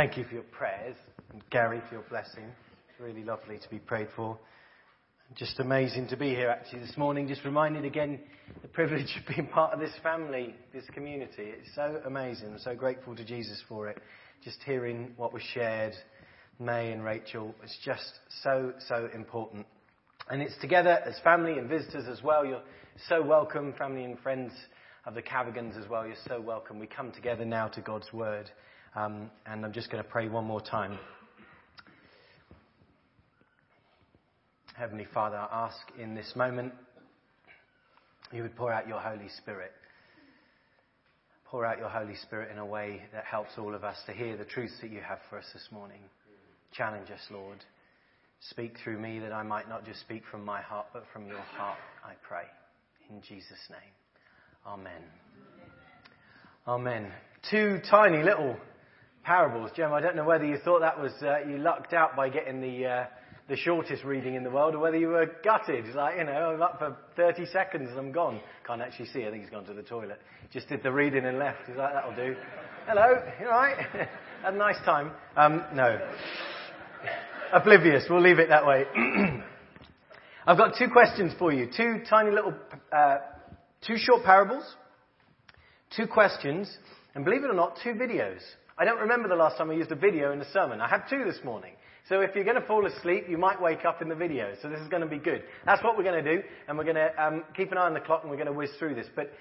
Thank you for your prayers, and Gary for your blessing. It's really lovely to be prayed for. Just amazing to be here actually this morning. Just reminded again the privilege of being part of this family, this community. It's so amazing. I'm so grateful to Jesus for it. Just hearing what was shared, May and Rachel, it's just so, so important. And it's together as family and visitors as well. You're so welcome, family and friends of the Cavagans as well. You're so welcome. We come together now to God's Word. Um, and I'm just going to pray one more time. Heavenly Father, I ask in this moment you would pour out your Holy Spirit. Pour out your Holy Spirit in a way that helps all of us to hear the truths that you have for us this morning. Challenge us, Lord. Speak through me that I might not just speak from my heart, but from your heart, I pray. In Jesus' name. Amen. Amen. Two tiny little parables. Jem, I don't know whether you thought that was, uh, you lucked out by getting the, uh, the shortest reading in the world, or whether you were gutted. Like, you know, I'm up for 30 seconds and I'm gone. Can't actually see. I think he's gone to the toilet. Just did the reading and left. He's like, that'll do. Hello, you alright? Had a nice time. Um, no. Oblivious. We'll leave it that way. I've got two questions for you. Two tiny little, uh, two short parables, two questions, and believe it or not, two videos. I don't remember the last time I used a video in a sermon. I had two this morning. So if you're going to fall asleep, you might wake up in the video. So this is going to be good. That's what we're going to do. And we're going to um, keep an eye on the clock and we're going to whiz through this. But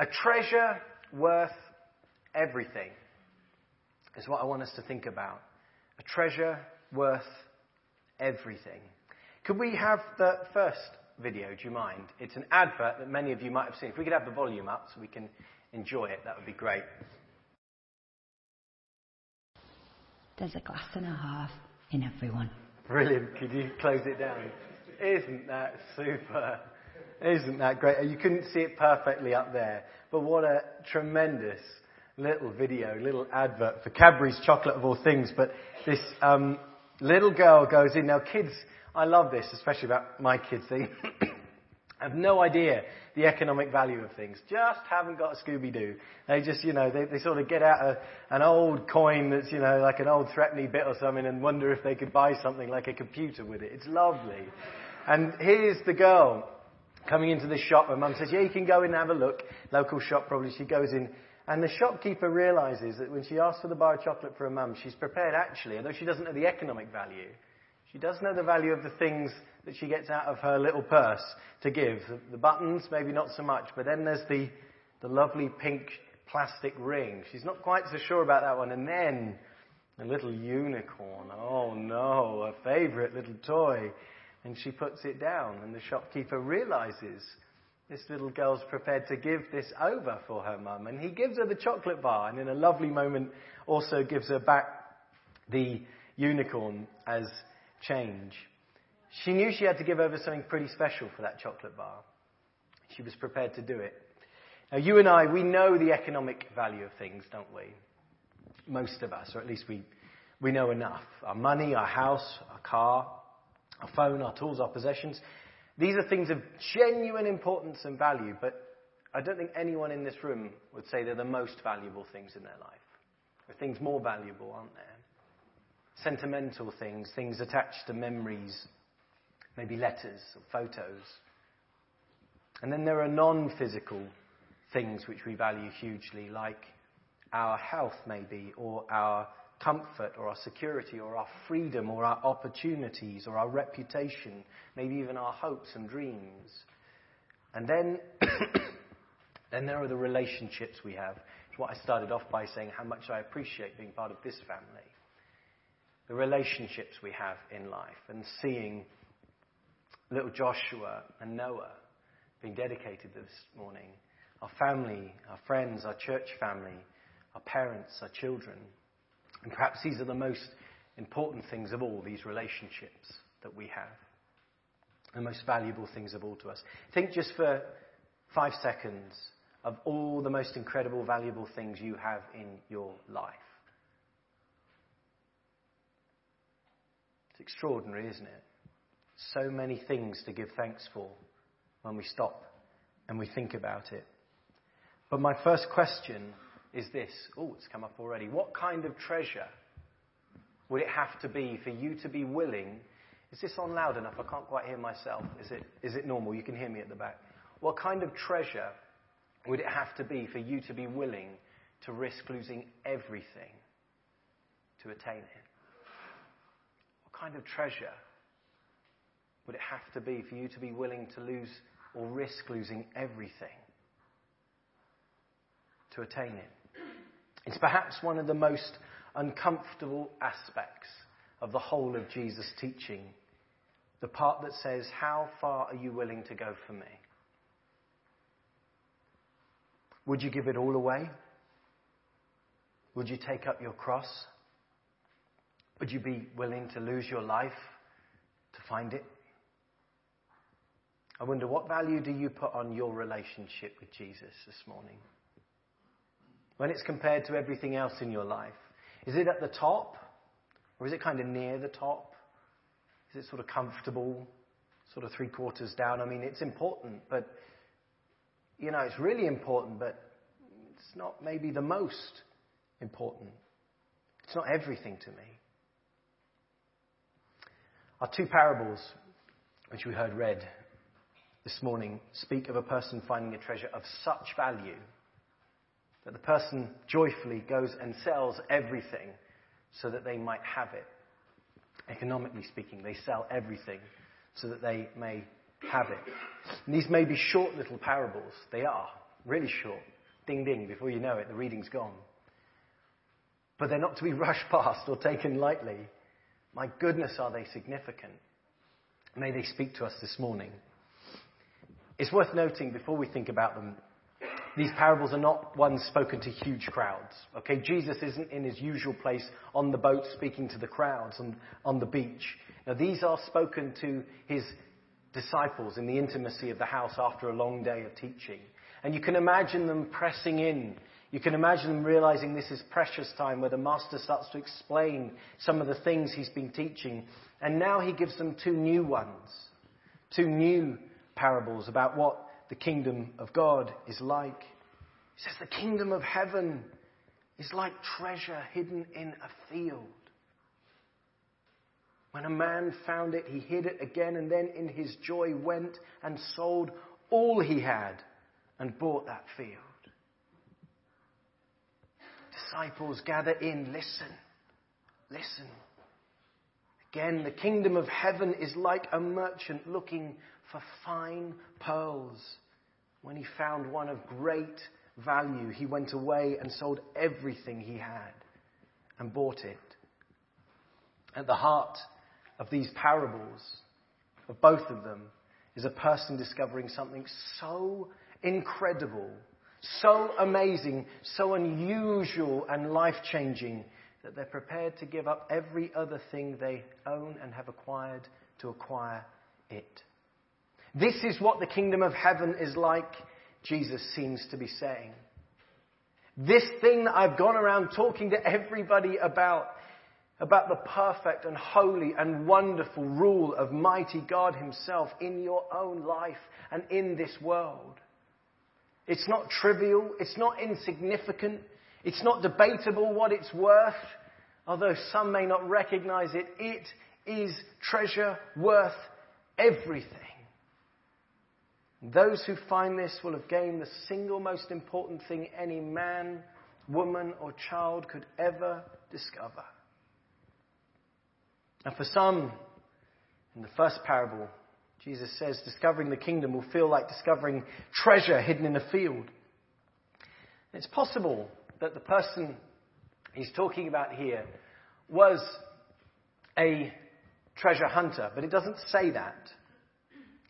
a treasure worth everything is what I want us to think about. A treasure worth everything. Could we have the first video, do you mind? It's an advert that many of you might have seen. If we could have the volume up so we can enjoy it, that would be great. There's a glass and a half in everyone. Brilliant. Could you close it down? Isn't that super? Isn't that great? You couldn't see it perfectly up there, but what a tremendous little video, little advert for Cadbury's chocolate of all things. But this um, little girl goes in. Now, kids, I love this, especially about my kids. They have no idea the economic value of things. Just haven't got a Scooby Doo. They just, you know, they, they sort of get out a, an old coin that's, you know, like an old threepenny bit or something and wonder if they could buy something like a computer with it. It's lovely. And here's the girl coming into the shop and mum says, yeah, you can go in and have a look. Local shop probably. She goes in and the shopkeeper realizes that when she asks for the bar of chocolate for her mum, she's prepared actually, although she doesn't know the economic value, she does know the value of the things that she gets out of her little purse to give. The buttons, maybe not so much, but then there's the, the lovely pink plastic ring. She's not quite so sure about that one. And then a little unicorn. Oh no, a favorite little toy. And she puts it down, and the shopkeeper realizes this little girl's prepared to give this over for her mum. And he gives her the chocolate bar, and in a lovely moment, also gives her back the unicorn as change. She knew she had to give over something pretty special for that chocolate bar. She was prepared to do it. Now, you and I, we know the economic value of things, don't we? Most of us, or at least we, we know enough. Our money, our house, our car, our phone, our tools, our possessions. These are things of genuine importance and value, but I don't think anyone in this room would say they're the most valuable things in their life. There are things more valuable, aren't there? Sentimental things, things attached to memories, maybe letters or photos. And then there are non physical things which we value hugely, like our health, maybe, or our comfort, or our security, or our freedom, or our opportunities, or our reputation, maybe even our hopes and dreams. And then, then there are the relationships we have. It's what I started off by saying how much I appreciate being part of this family. The relationships we have in life and seeing little Joshua and Noah being dedicated this morning, our family, our friends, our church family, our parents, our children. And perhaps these are the most important things of all, these relationships that we have. The most valuable things of all to us. Think just for five seconds of all the most incredible, valuable things you have in your life. It's extraordinary, isn't it? So many things to give thanks for when we stop and we think about it. But my first question is this. Oh, it's come up already. What kind of treasure would it have to be for you to be willing? Is this on loud enough? I can't quite hear myself. Is it, is it normal? You can hear me at the back. What kind of treasure would it have to be for you to be willing to risk losing everything to attain it? What kind of treasure would it have to be for you to be willing to lose or risk losing everything to attain it? It's perhaps one of the most uncomfortable aspects of the whole of Jesus' teaching. The part that says, How far are you willing to go for me? Would you give it all away? Would you take up your cross? Would you be willing to lose your life to find it? I wonder what value do you put on your relationship with Jesus this morning? When it's compared to everything else in your life, is it at the top? Or is it kind of near the top? Is it sort of comfortable, sort of three quarters down? I mean, it's important, but, you know, it's really important, but it's not maybe the most important. It's not everything to me. Our two parables, which we heard read this morning, speak of a person finding a treasure of such value that the person joyfully goes and sells everything so that they might have it. Economically speaking, they sell everything so that they may have it. And these may be short little parables. They are, really short. Ding ding, before you know it, the reading's gone. But they're not to be rushed past or taken lightly. My goodness, are they significant? May they speak to us this morning. It's worth noting before we think about them these parables are not ones spoken to huge crowds. Okay, Jesus isn't in his usual place on the boat speaking to the crowds on, on the beach. Now, these are spoken to his disciples in the intimacy of the house after a long day of teaching. And you can imagine them pressing in. You can imagine them realizing this is precious time where the master starts to explain some of the things he's been teaching. And now he gives them two new ones, two new parables about what the kingdom of God is like. He says the kingdom of heaven is like treasure hidden in a field. When a man found it, he hid it again, and then in his joy went and sold all he had and bought that field. Disciples gather in, listen, listen. Again, the kingdom of heaven is like a merchant looking for fine pearls. When he found one of great value, he went away and sold everything he had and bought it. At the heart of these parables, of both of them, is a person discovering something so incredible, so amazing, so unusual and life changing that they're prepared to give up every other thing they own and have acquired to acquire it. This is what the kingdom of heaven is like, Jesus seems to be saying. This thing that I've gone around talking to everybody about, about the perfect and holy and wonderful rule of mighty God Himself in your own life and in this world. It's not trivial, it's not insignificant, it's not debatable what it's worth, although some may not recognize it. It is treasure worth everything. Those who find this will have gained the single most important thing any man, woman, or child could ever discover. And for some, in the first parable, Jesus says discovering the kingdom will feel like discovering treasure hidden in a field. It's possible that the person he's talking about here was a treasure hunter, but it doesn't say that.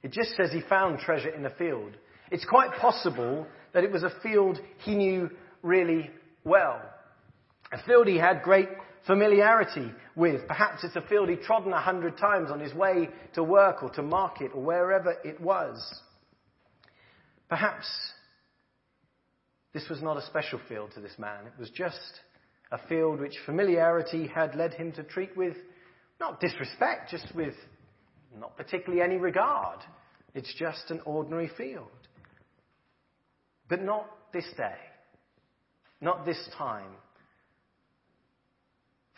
It just says he found treasure in a field. It's quite possible that it was a field he knew really well. A field he had great familiarity with. Perhaps it's a field he'd trodden a hundred times on his way to work or to market or wherever it was. Perhaps this was not a special field to this man. It was just a field which familiarity had led him to treat with not disrespect, just with not particularly any regard. It's just an ordinary field. But not this day. Not this time.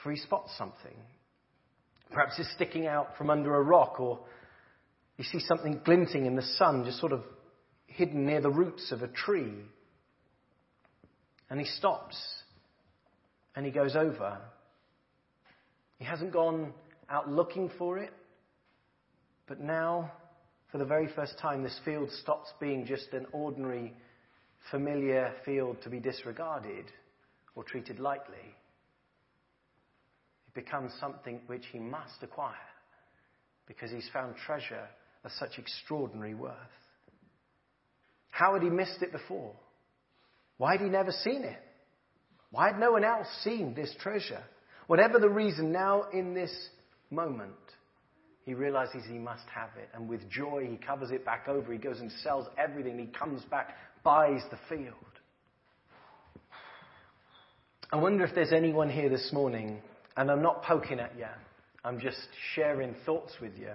For he spots something. Perhaps it's sticking out from under a rock, or you see something glinting in the sun, just sort of hidden near the roots of a tree. And he stops and he goes over. He hasn't gone out looking for it, but now, for the very first time, this field stops being just an ordinary, familiar field to be disregarded or treated lightly. Becomes something which he must acquire because he's found treasure of such extraordinary worth. How had he missed it before? Why had he never seen it? Why had no one else seen this treasure? Whatever the reason, now in this moment, he realizes he must have it. And with joy, he covers it back over. He goes and sells everything. He comes back, buys the field. I wonder if there's anyone here this morning, and I'm not poking at you, I'm just sharing thoughts with you.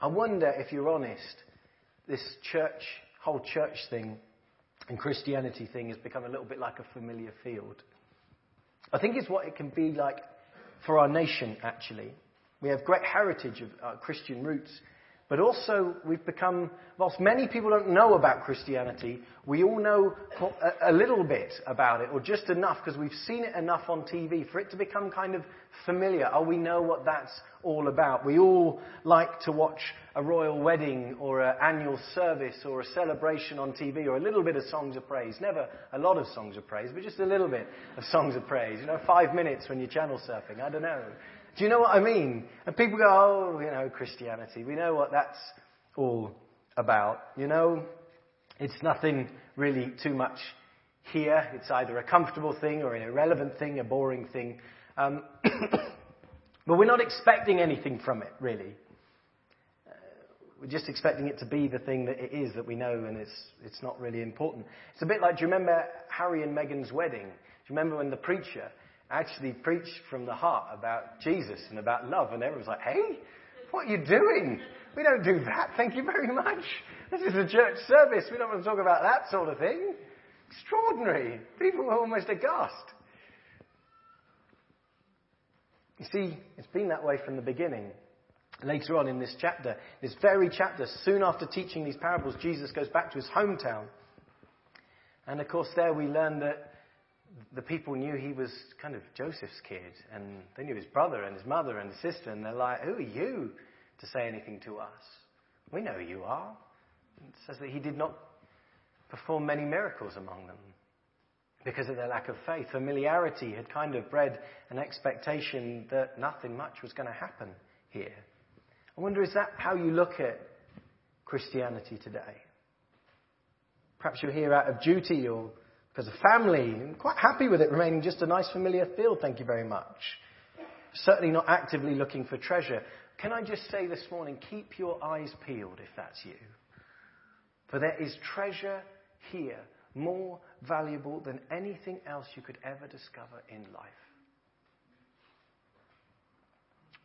I wonder if you're honest, this church, whole church thing and Christianity thing has become a little bit like a familiar field. I think it's what it can be like for our nation, actually. We have great heritage of uh, Christian roots, but also, we've become, whilst many people don't know about Christianity, we all know a, little bit about it, or just enough, because we've seen it enough on TV for it to become kind of familiar. Oh, we know what that's all about. We all like to watch a royal wedding, or an annual service, or a celebration on TV, or a little bit of songs of praise. Never a lot of songs of praise, but just a little bit of songs of praise. You know, five minutes when you're channel surfing. I don't know. Do you know what I mean? And people go, oh, you know, Christianity. We know what that's all about. You know, it's nothing really too much here. It's either a comfortable thing or an irrelevant thing, a boring thing. Um, but we're not expecting anything from it, really. Uh, we're just expecting it to be the thing that it is that we know, and it's, it's not really important. It's a bit like, do you remember Harry and Meghan's wedding? Do you remember when the preacher actually preached from the heart about Jesus and about love. And everyone's like, hey, what are you doing? We don't do that. Thank you very much. This is a church service. We don't want to talk about that sort of thing. Extraordinary. People were almost aghast. You see, it's been that way from the beginning. Later on in this chapter, this very chapter, soon after teaching these parables, Jesus goes back to his hometown. And of course, there we learn that the people knew he was kind of Joseph's kid, and they knew his brother and his mother and his sister, and they're like, Who are you to say anything to us? We know who you are. It says that he did not perform many miracles among them because of their lack of faith. Familiarity had kind of bred an expectation that nothing much was going to happen here. I wonder, is that how you look at Christianity today? Perhaps you're here out of duty or because a family. I'm quite happy with it remaining just a nice familiar field, thank you very much. Certainly not actively looking for treasure. Can I just say this morning, keep your eyes peeled if that's you. For there is treasure here more valuable than anything else you could ever discover in life.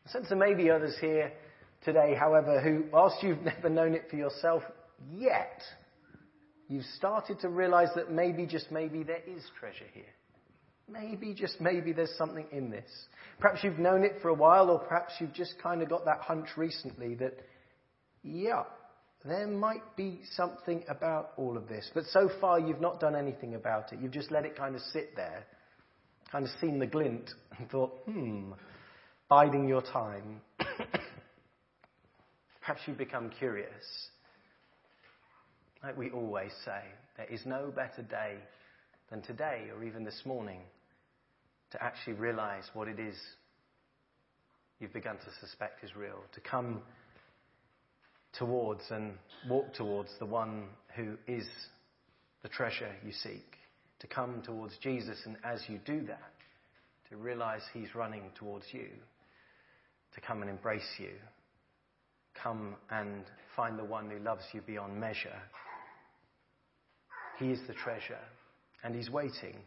Since there may be others here today, however, who, whilst you've never known it for yourself yet, you've started to realize that maybe, just maybe, there is treasure here. Maybe, just maybe, there's something in this. Perhaps you've known it for a while, or perhaps you've just kind of got that hunch recently that, yeah, there might be something about all of this. But so far, you've not done anything about it. You've just let it kind of sit there, kind of seen the glint, and thought, hmm, biding your time. perhaps you've become curious like we always say, there is no better day than today or even this morning to actually realize what it is you've begun to suspect is real, to come towards and walk towards the one who is the treasure you seek, to come towards Jesus, and as you do that, to realize he's running towards you, to come and embrace you. Come and find the one who loves you beyond measure he is the treasure, and He's waiting.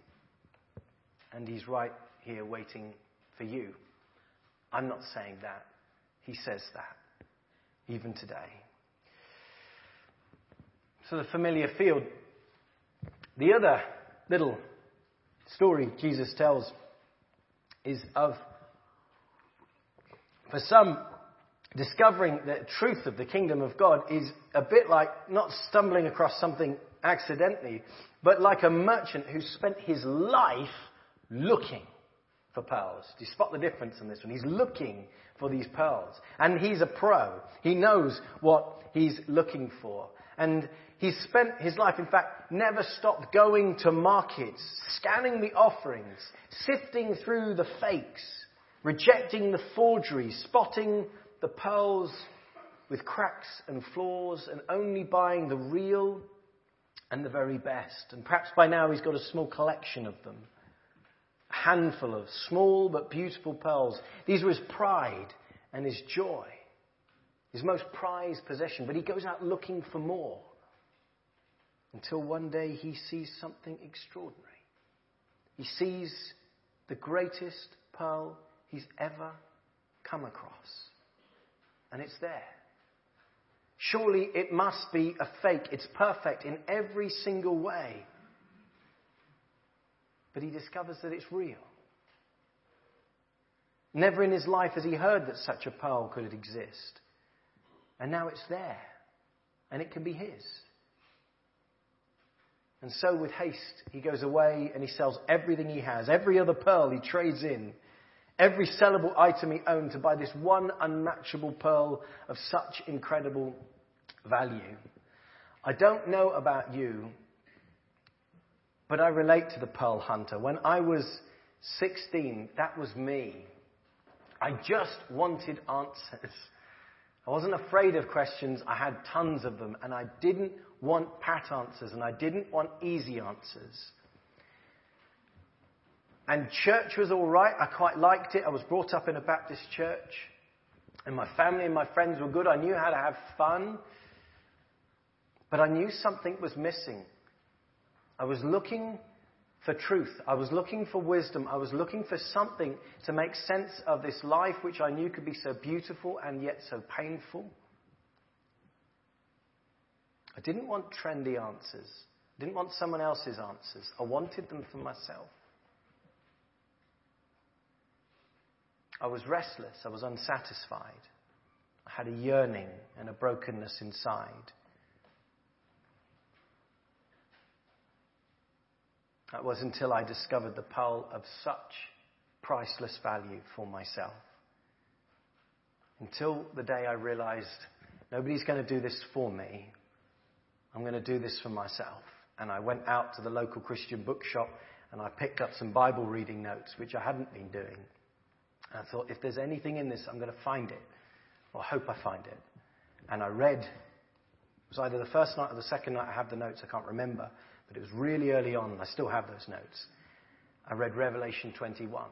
And He's right here waiting for you. I'm not saying that. He says that, even today. So, the familiar field. The other little story Jesus tells is of For some, discovering the truth of the kingdom of God is a bit like not stumbling across something accidentally, but like a merchant who spent his life looking for pearls. Do you spot the difference in this one? He's looking for these pearls. And he's a pro. He knows what he's looking for. And he's spent his life, in fact, never stopped going to markets, scanning the offerings, sifting through the fakes, rejecting the forgeries, spotting the pearls with cracks and flaws, and only buying the real and the very best. And perhaps by now he's got a small collection of them. A handful of small but beautiful pearls. These were his pride and his joy, his most prized possession. But he goes out looking for more until one day he sees something extraordinary. He sees the greatest pearl he's ever come across. And it's there. Surely it must be a fake. It's perfect in every single way. But he discovers that it's real. Never in his life has he heard that such a pearl could exist. And now it's there. And it can be his. And so, with haste, he goes away and he sells everything he has. Every other pearl he trades in. Every sellable item he owned to buy this one unmatchable pearl of such incredible value. I don't know about you, but I relate to the pearl hunter. When I was 16, that was me. I just wanted answers. I wasn't afraid of questions. I had tons of them, and I didn't want pat answers, and I didn't want easy answers. And church was all right. I quite liked it. I was brought up in a Baptist church, and my family and my friends were good. I knew how to have fun, but I knew something was missing. I was looking for truth. I was looking for wisdom. I was looking for something to make sense of this life which I knew could be so beautiful and yet so painful. I didn't want trendy answers. I didn't want someone else's answers. I wanted them for myself. I was restless. I was unsatisfied. I had a yearning and a brokenness inside. That was until I discovered the pearl of such priceless value for myself. Until the day I realized nobody's going to do this for me. I'm going to do this for myself. And I went out to the local Christian bookshop and I picked up some Bible reading notes, which I hadn't been doing. And I thought, if there's anything in this, I'm going to find it. Or hope I find it. And I read, it was either the first night or the second night I have the notes, I can't remember, but it was really early on, and I still have those notes. I read Revelation 21.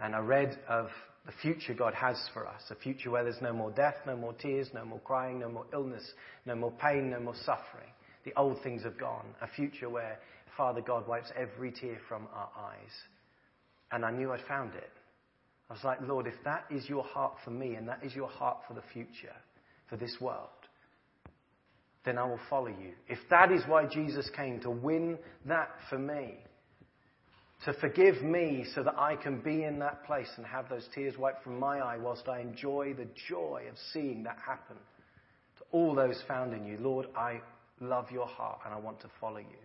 And I read of the future God has for us a future where there's no more death, no more tears, no more crying, no more illness, no more pain, no more suffering. The old things have gone. A future where Father God wipes every tear from our eyes. And I knew I'd found it. I was like, Lord, if that is your heart for me and that is your heart for the future, for this world, then I will follow you. If that is why Jesus came, to win that for me, to forgive me so that I can be in that place and have those tears wiped from my eye whilst I enjoy the joy of seeing that happen to all those found in you. Lord, I love your heart and I want to follow you.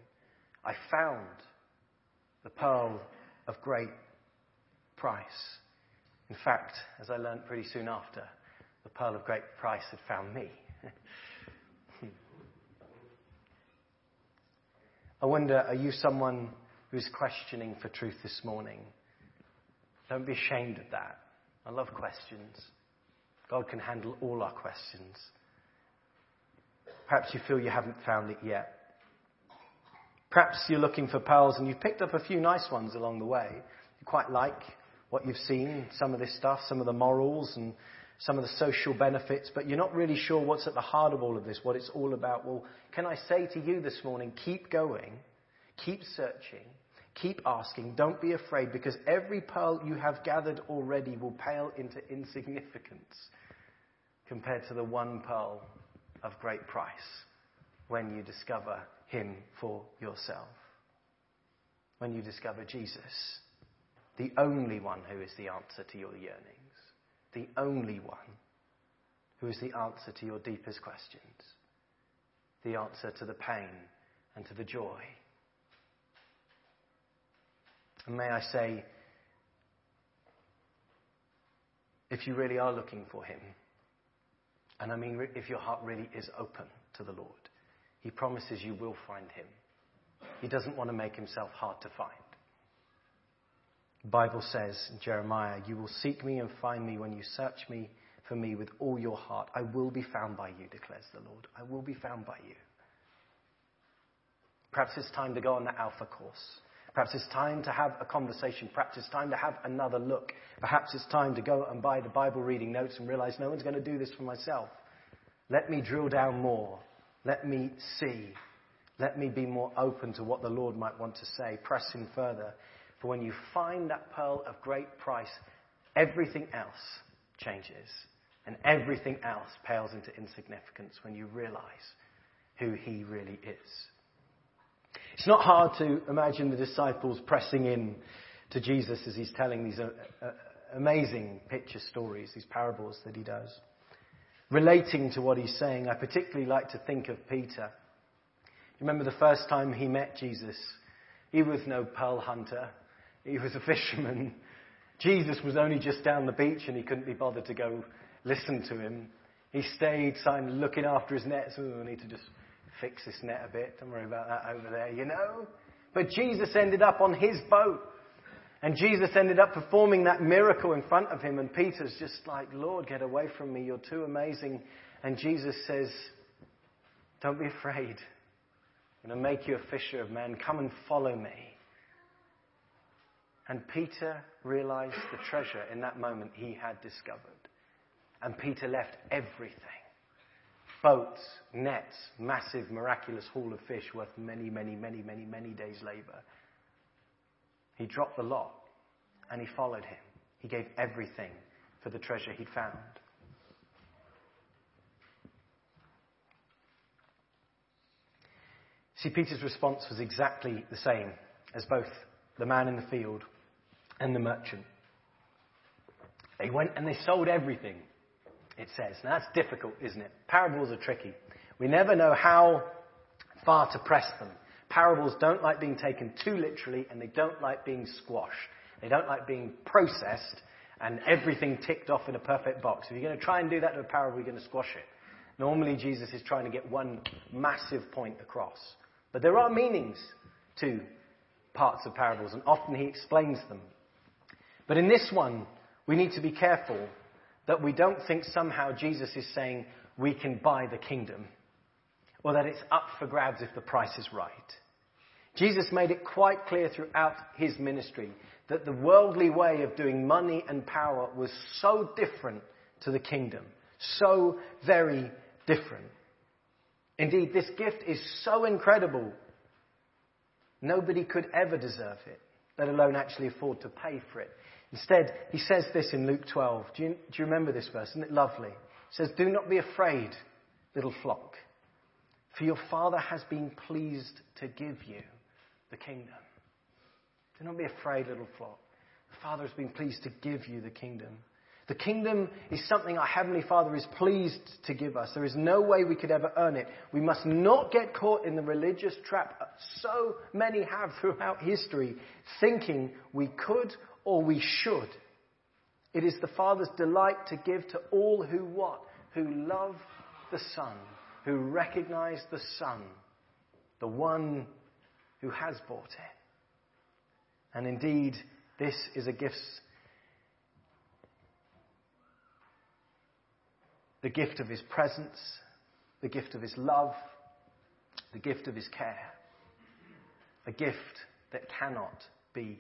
I found the pearl of great price. In fact, as I learned pretty soon after, the pearl of great price had found me. I wonder, are you someone who's questioning for truth this morning. Don't be ashamed of that. I love questions. God can handle all our questions. Perhaps you feel you haven't found it yet. Perhaps you're looking for pearls and you've picked up a few nice ones along the way. You quite like what you've seen, some of this stuff, some of the morals and some of the social benefits, but you're not really sure what's at the heart of all of this, what it's all about. Well, can I say to you this morning, keep going, keep searching, Keep asking. Don't be afraid because every pearl you have gathered already will pale into insignificance compared to the one pearl of great price when you discover Him for yourself. When you discover Jesus, the only one who is the answer to your yearnings. the only one who is the answer to your deepest questions, the answer to the pain and to the joy. And may I say, if you really are looking for him, and I mean if your heart really is open to the Lord, he promises you will find him. He doesn't want to make himself hard to find. The Bible says in Jeremiah, You will seek me and find me when you search me for me with all your heart. I will be found by you, declares the Lord. I will be found by you. Perhaps it's time to go on the Alpha course. Perhaps it's time to have a conversation. Perhaps it's time to have another look. Perhaps it's time to go and buy the Bible reading notes and realize no one's going to do this for myself. Let me drill down more. Let me see. Let me be more open to what the Lord might want to say. Press in further. For when you find that pearl of great price, everything else changes. And everything else pales into insignificance when you realize who He really is. It's not hard to imagine the disciples pressing in to Jesus as He's telling these uh, uh, amazing picture stories, these parables that He does. Relating to what He's saying, I particularly like to think of Peter. Remember the first time he met Jesus? He was no pearl hunter. He was a fisherman. Jesus was only just down the beach and he couldn't be bothered to go listen to him. He stayed, Simon, looking after his nets. Oh, I need to just fix this net a bit. Don't worry about that over there, you know. But Jesus ended up on his boat. And Jesus ended up performing that miracle in front of him. And Peter's just like, Lord, get away from me. You're too amazing. And Jesus says, Don't be afraid. I'm going to make you a fisher of men. Come and follow me. And Peter realized the treasure in that moment he had discovered. And Peter left everything boats, nets, massive, miraculous haul of fish worth many, many, many, many, many days' labor. He dropped the lot and he followed him. He gave everything for the treasure he'd found. See, Peter's response was exactly the same as both the man in the field and the merchant. They went and they sold everything, it says. Now that's difficult, isn't it? Parables are tricky. We never know how far to press them. Parables don't like being taken too literally and they don't like being squashed. They don't like being processed and everything ticked off in a perfect box. If you're going to try and do that to a parable, you're going to squash it. Normally, Jesus is trying to get one massive point across. But there are meanings to parts of parables, and often he explains them. But in this one, we need to be careful that we don't think somehow Jesus is saying we can buy the kingdom, or that it's up for grabs if the price is right. Jesus made it quite clear throughout his ministry that the worldly way of doing money and power was so different to the kingdom. So very different. Indeed, this gift is so incredible, nobody could ever deserve it, let alone actually afford to pay for it. Instead, he says this in Luke 12. Do you, do you remember this verse? Isn't it lovely? He says, Do not be afraid, little flock, for your Father has been pleased to give you the kingdom. Do not be afraid, little flock. The Father has been pleased to give you the kingdom. The kingdom is something our Heavenly Father is pleased to give us. There is no way we could ever earn it. We must not get caught in the religious trap so many have throughout history, thinking we could or we should. It is the Father's delight to give to all who what? Who love the Son, who recognize the Son, the one who has bought it. And indeed, this is a gift the gift of his presence, the gift of his love, the gift of his care. A gift that cannot be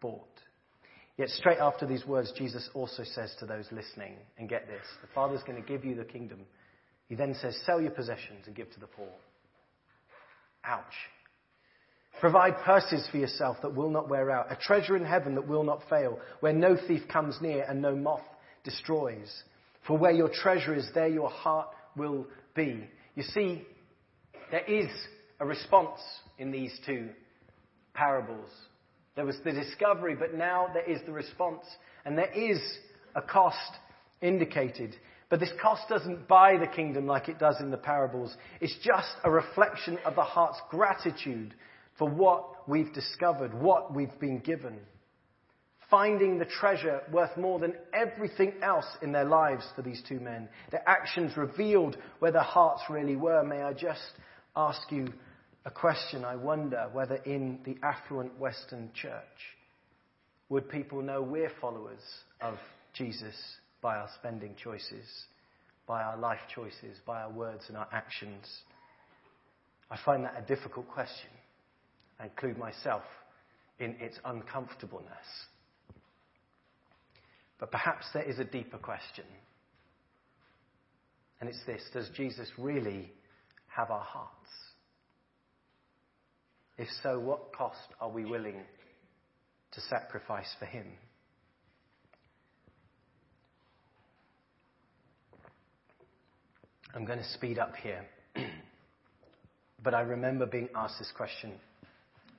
bought. Yet, straight after these words, Jesus also says to those listening, and get this the Father's going to give you the kingdom. He then says, Sell your possessions and give to the poor. Ouch. Provide purses for yourself that will not wear out, a treasure in heaven that will not fail, where no thief comes near and no moth destroys. For where your treasure is, there your heart will be. You see, there is a response in these two parables. There was the discovery, but now there is the response. And there is a cost indicated. But this cost doesn't buy the kingdom like it does in the parables. It's just a reflection of the heart's gratitude for what we've discovered, what we've been given. Finding the treasure worth more than everything else in their lives for these two men. Their actions revealed where their hearts really were. May I just ask you a question? I wonder whether in the affluent Western church, would people know we're followers of Jesus by our spending choices, by our life choices, by our words and our actions? I find that a difficult question. I include myself in its uncomfortableness. But perhaps there is a deeper question. And it's this Does Jesus really have our hearts? If so, what cost are we willing to sacrifice for him? I'm going to speed up here. but I remember being asked this question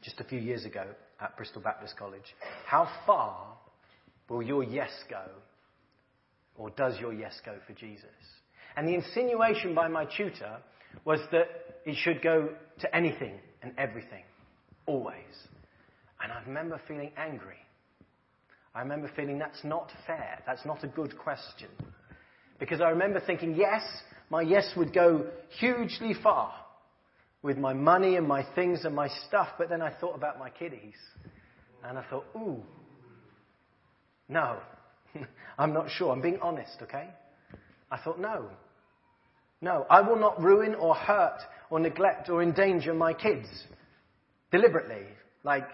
just a few years ago at Bristol Baptist College. How far will your yes go? Or does your yes go for Jesus? And the insinuation by my tutor was that it should go to anything and everything, always. And I remember feeling angry. I remember feeling that's not fair. That's not a good question. Because I remember thinking, yes, my yes would go hugely far with my money and my things and my stuff, but then I thought about my kiddies. And I thought, ooh, no, I'm not sure. I'm being honest, okay? I thought, no. No, I will not ruin or hurt or neglect or endanger my kids deliberately, like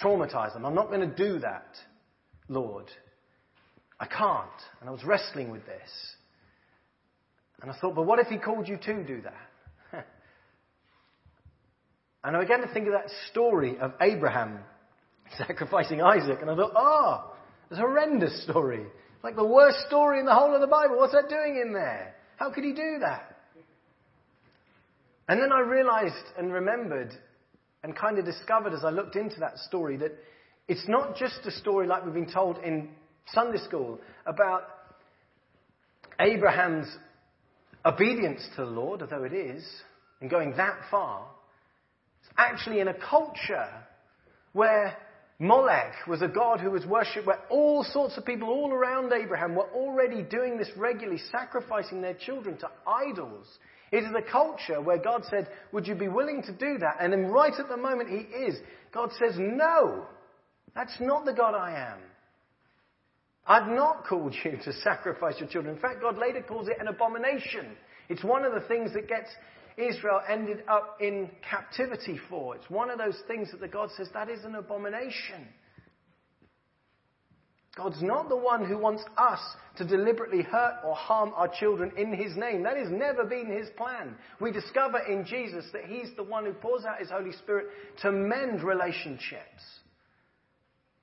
traumatize them. I'm not going to do that, Lord. I can't. And I was wrestling with this. And I thought, but what if He called you to do that? and I began to think of that story of Abraham sacrificing Isaac. And I thought, oh, it's a horrendous story. It's like the worst story in the whole of the Bible. What's that doing in there? How could he do that? And then I realized and remembered and kind of discovered as I looked into that story that it's not just a story like we've been told in Sunday school about Abraham's obedience to the Lord, although it is, and going that far. It's actually in a culture where Molech was a god who was worshipped, where all sorts of people all around Abraham were already doing this regularly, sacrificing their children to idols. It is a culture where God said, Would you be willing to do that? And then, right at the moment, He is. God says, No, that's not the God I am. I've not called you to sacrifice your children. In fact, God later calls it an abomination. It's one of the things that gets Israel ended up in captivity for. It's one of those things that the God says that is an abomination. God's not the one who wants us to deliberately hurt or harm our children in His name. That has never been His plan. We discover in Jesus that He's the one who pours out His Holy Spirit to mend relationships,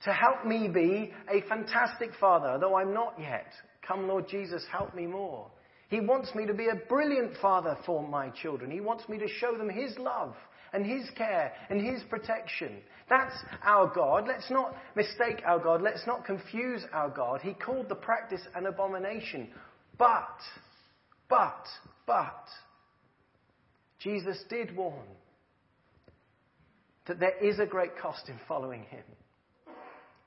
to help me be a fantastic father, though I'm not yet. Come, Lord Jesus, help me more. He wants me to be a brilliant father for my children. He wants me to show them His love and His care and His protection. That's our God. Let's not mistake our God. Let's not confuse our God. He called the practice an abomination. But, but, but, Jesus did warn that there is a great cost in following Him.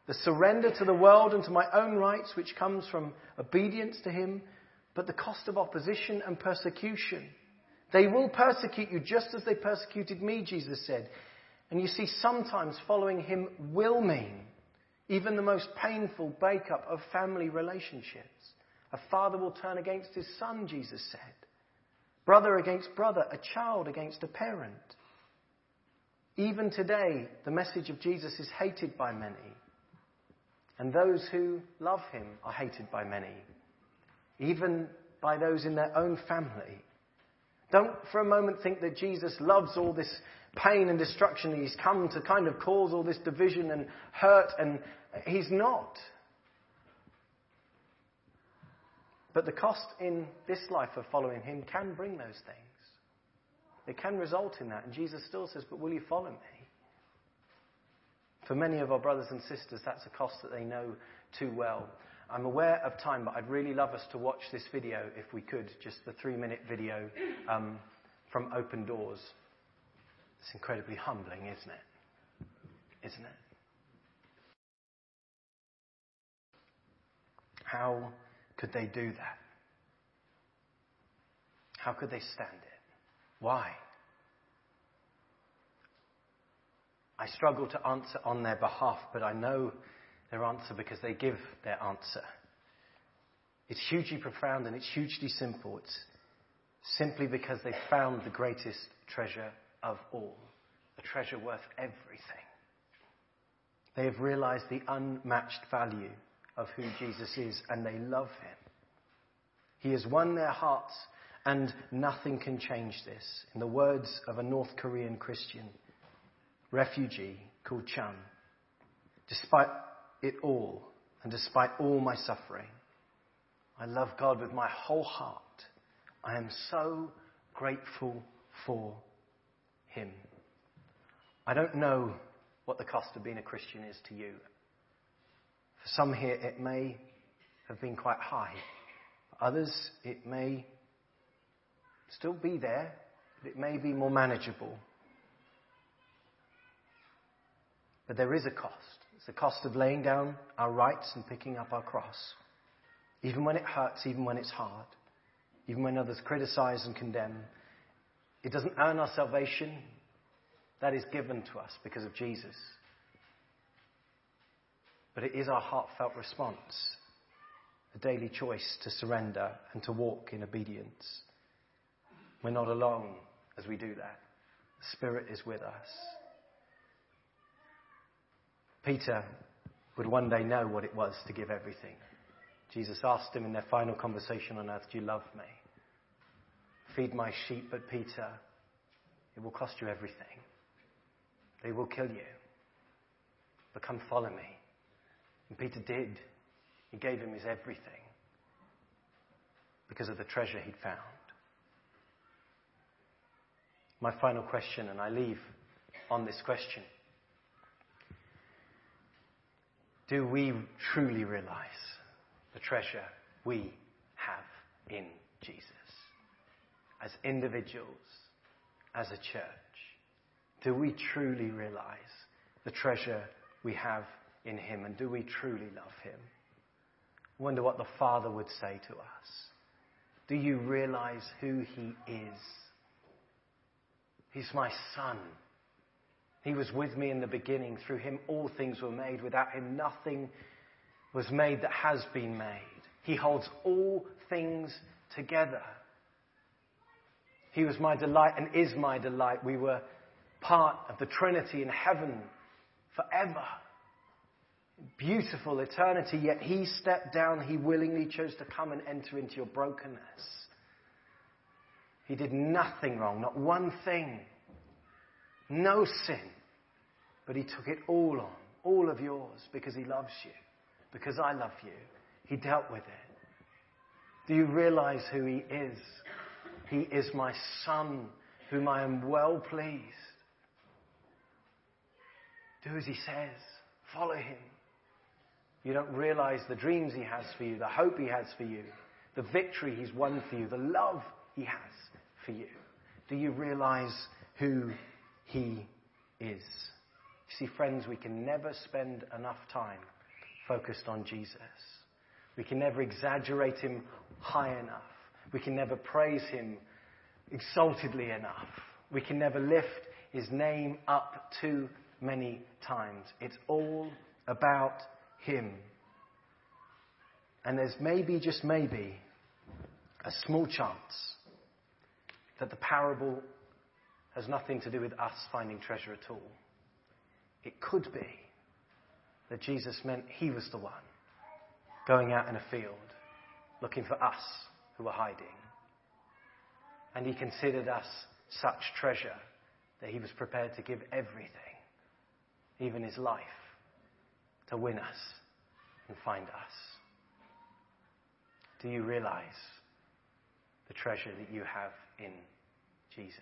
The surrender to the world and to my own rights, which comes from obedience to Him, but the cost of opposition and persecution. They will persecute you just as they persecuted me, Jesus said. And you see, sometimes following him will mean even the most painful breakup of family relationships. A father will turn against his son, Jesus said. Brother against brother, a child against a parent. Even today, the message of Jesus is hated by many. And those who love him are hated by many even by those in their own family. Don't for a moment think that Jesus loves all this pain and destruction. He's come to kind of cause all this division and hurt, and he's not. But the cost in this life of following him can bring those things. It can result in that. And Jesus still says, But will you follow me? For many of our brothers and sisters, that's a cost that they know too well. I'm aware of time, but I'd really love us to watch this video if we could, just the three minute video um, from Open Doors. It's incredibly humbling, isn't it? Isn't it? How could they do that? How could they stand it? Why? I struggle to answer on their behalf, but I know their answer because they give their answer. It's hugely profound and it's hugely simple. It's simply because they found the greatest treasure of all, a treasure worth everything. They have realized the unmatched value of who Jesus is and they love him. He has won their hearts and nothing can change this. In the words of a North Korean Christian refugee called Chun, despite it all and despite all my suffering, I love God with my whole heart. I am so grateful for Him. I don't know what the cost of being a Christian is to you. For some here, it may have been quite high. For others, it may still be there, but it may be more manageable. But there is a cost. It's the cost of laying down our rights and picking up our cross. Even when it hurts, even when it's hard, even when others criticize and condemn. It doesn't earn our salvation. That is given to us because of Jesus. But it is our heartfelt response, a daily choice to surrender and to walk in obedience. We're not alone as we do that. The Spirit is with us. Peter would one day know what it was to give everything. Jesus asked him in their final conversation on earth, Do you love me? Feed my sheep, but Peter, it will cost you everything. They will kill you. But come follow me. And Peter did. He gave him his everything because of the treasure he'd found. My final question, and I leave on this question. Do we truly realize the treasure we have in Jesus? As individuals, as a church, do we truly realize the treasure we have in Him? And do we truly love Him? I wonder what the Father would say to us. Do you realize who He is? He's my Son. He was with me in the beginning. Through Him, all things were made. Without Him, nothing was made that has been made. He holds all things together. He was my delight and is my delight. We were part of the Trinity in heaven forever. Beautiful eternity, yet He stepped down. He willingly chose to come and enter into your brokenness. He did nothing wrong, not one thing. No sin. But He took it all on, all of yours, because He loves you, because I love you. He dealt with it. Do you realize who He is? He is my Son, whom I am well pleased. Do as He says, follow Him. You don't realize the dreams He has for you, the hope He has for you, the victory He's won for you, the love He has for you. Do you realize who He is? You see, friends, we can never spend enough time focused on Jesus. We can never exaggerate Him high enough. We can never praise Him exaltedly enough. We can never lift His name up too many times. It's all about Him. And there's maybe, just maybe, a small chance that the parable has nothing to do with us finding treasure at all. It could be that Jesus meant He was the one going out in a field looking for us who were hiding. And He considered us such treasure that He was prepared to give everything, even His life, to win us and find us. Do you realize the treasure that you have in Jesus?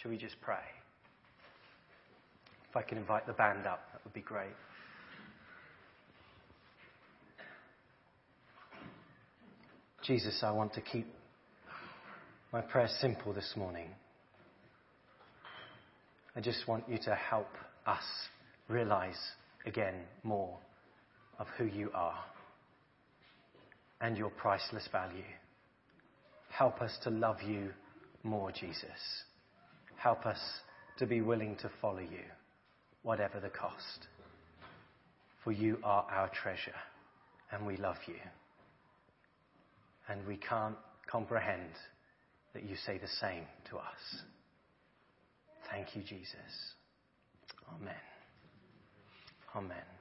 Shall we just pray? If I can invite the band up, that would be great. Jesus, I want to keep my prayer simple this morning. I just want you to help us realize again more of who you are and your priceless value. Help us to love you more, Jesus. Help us to be willing to follow you, whatever the cost. For you are our treasure, and we love you. And we can't comprehend that you say the same to us. Thank you, Jesus. Amen. Amen.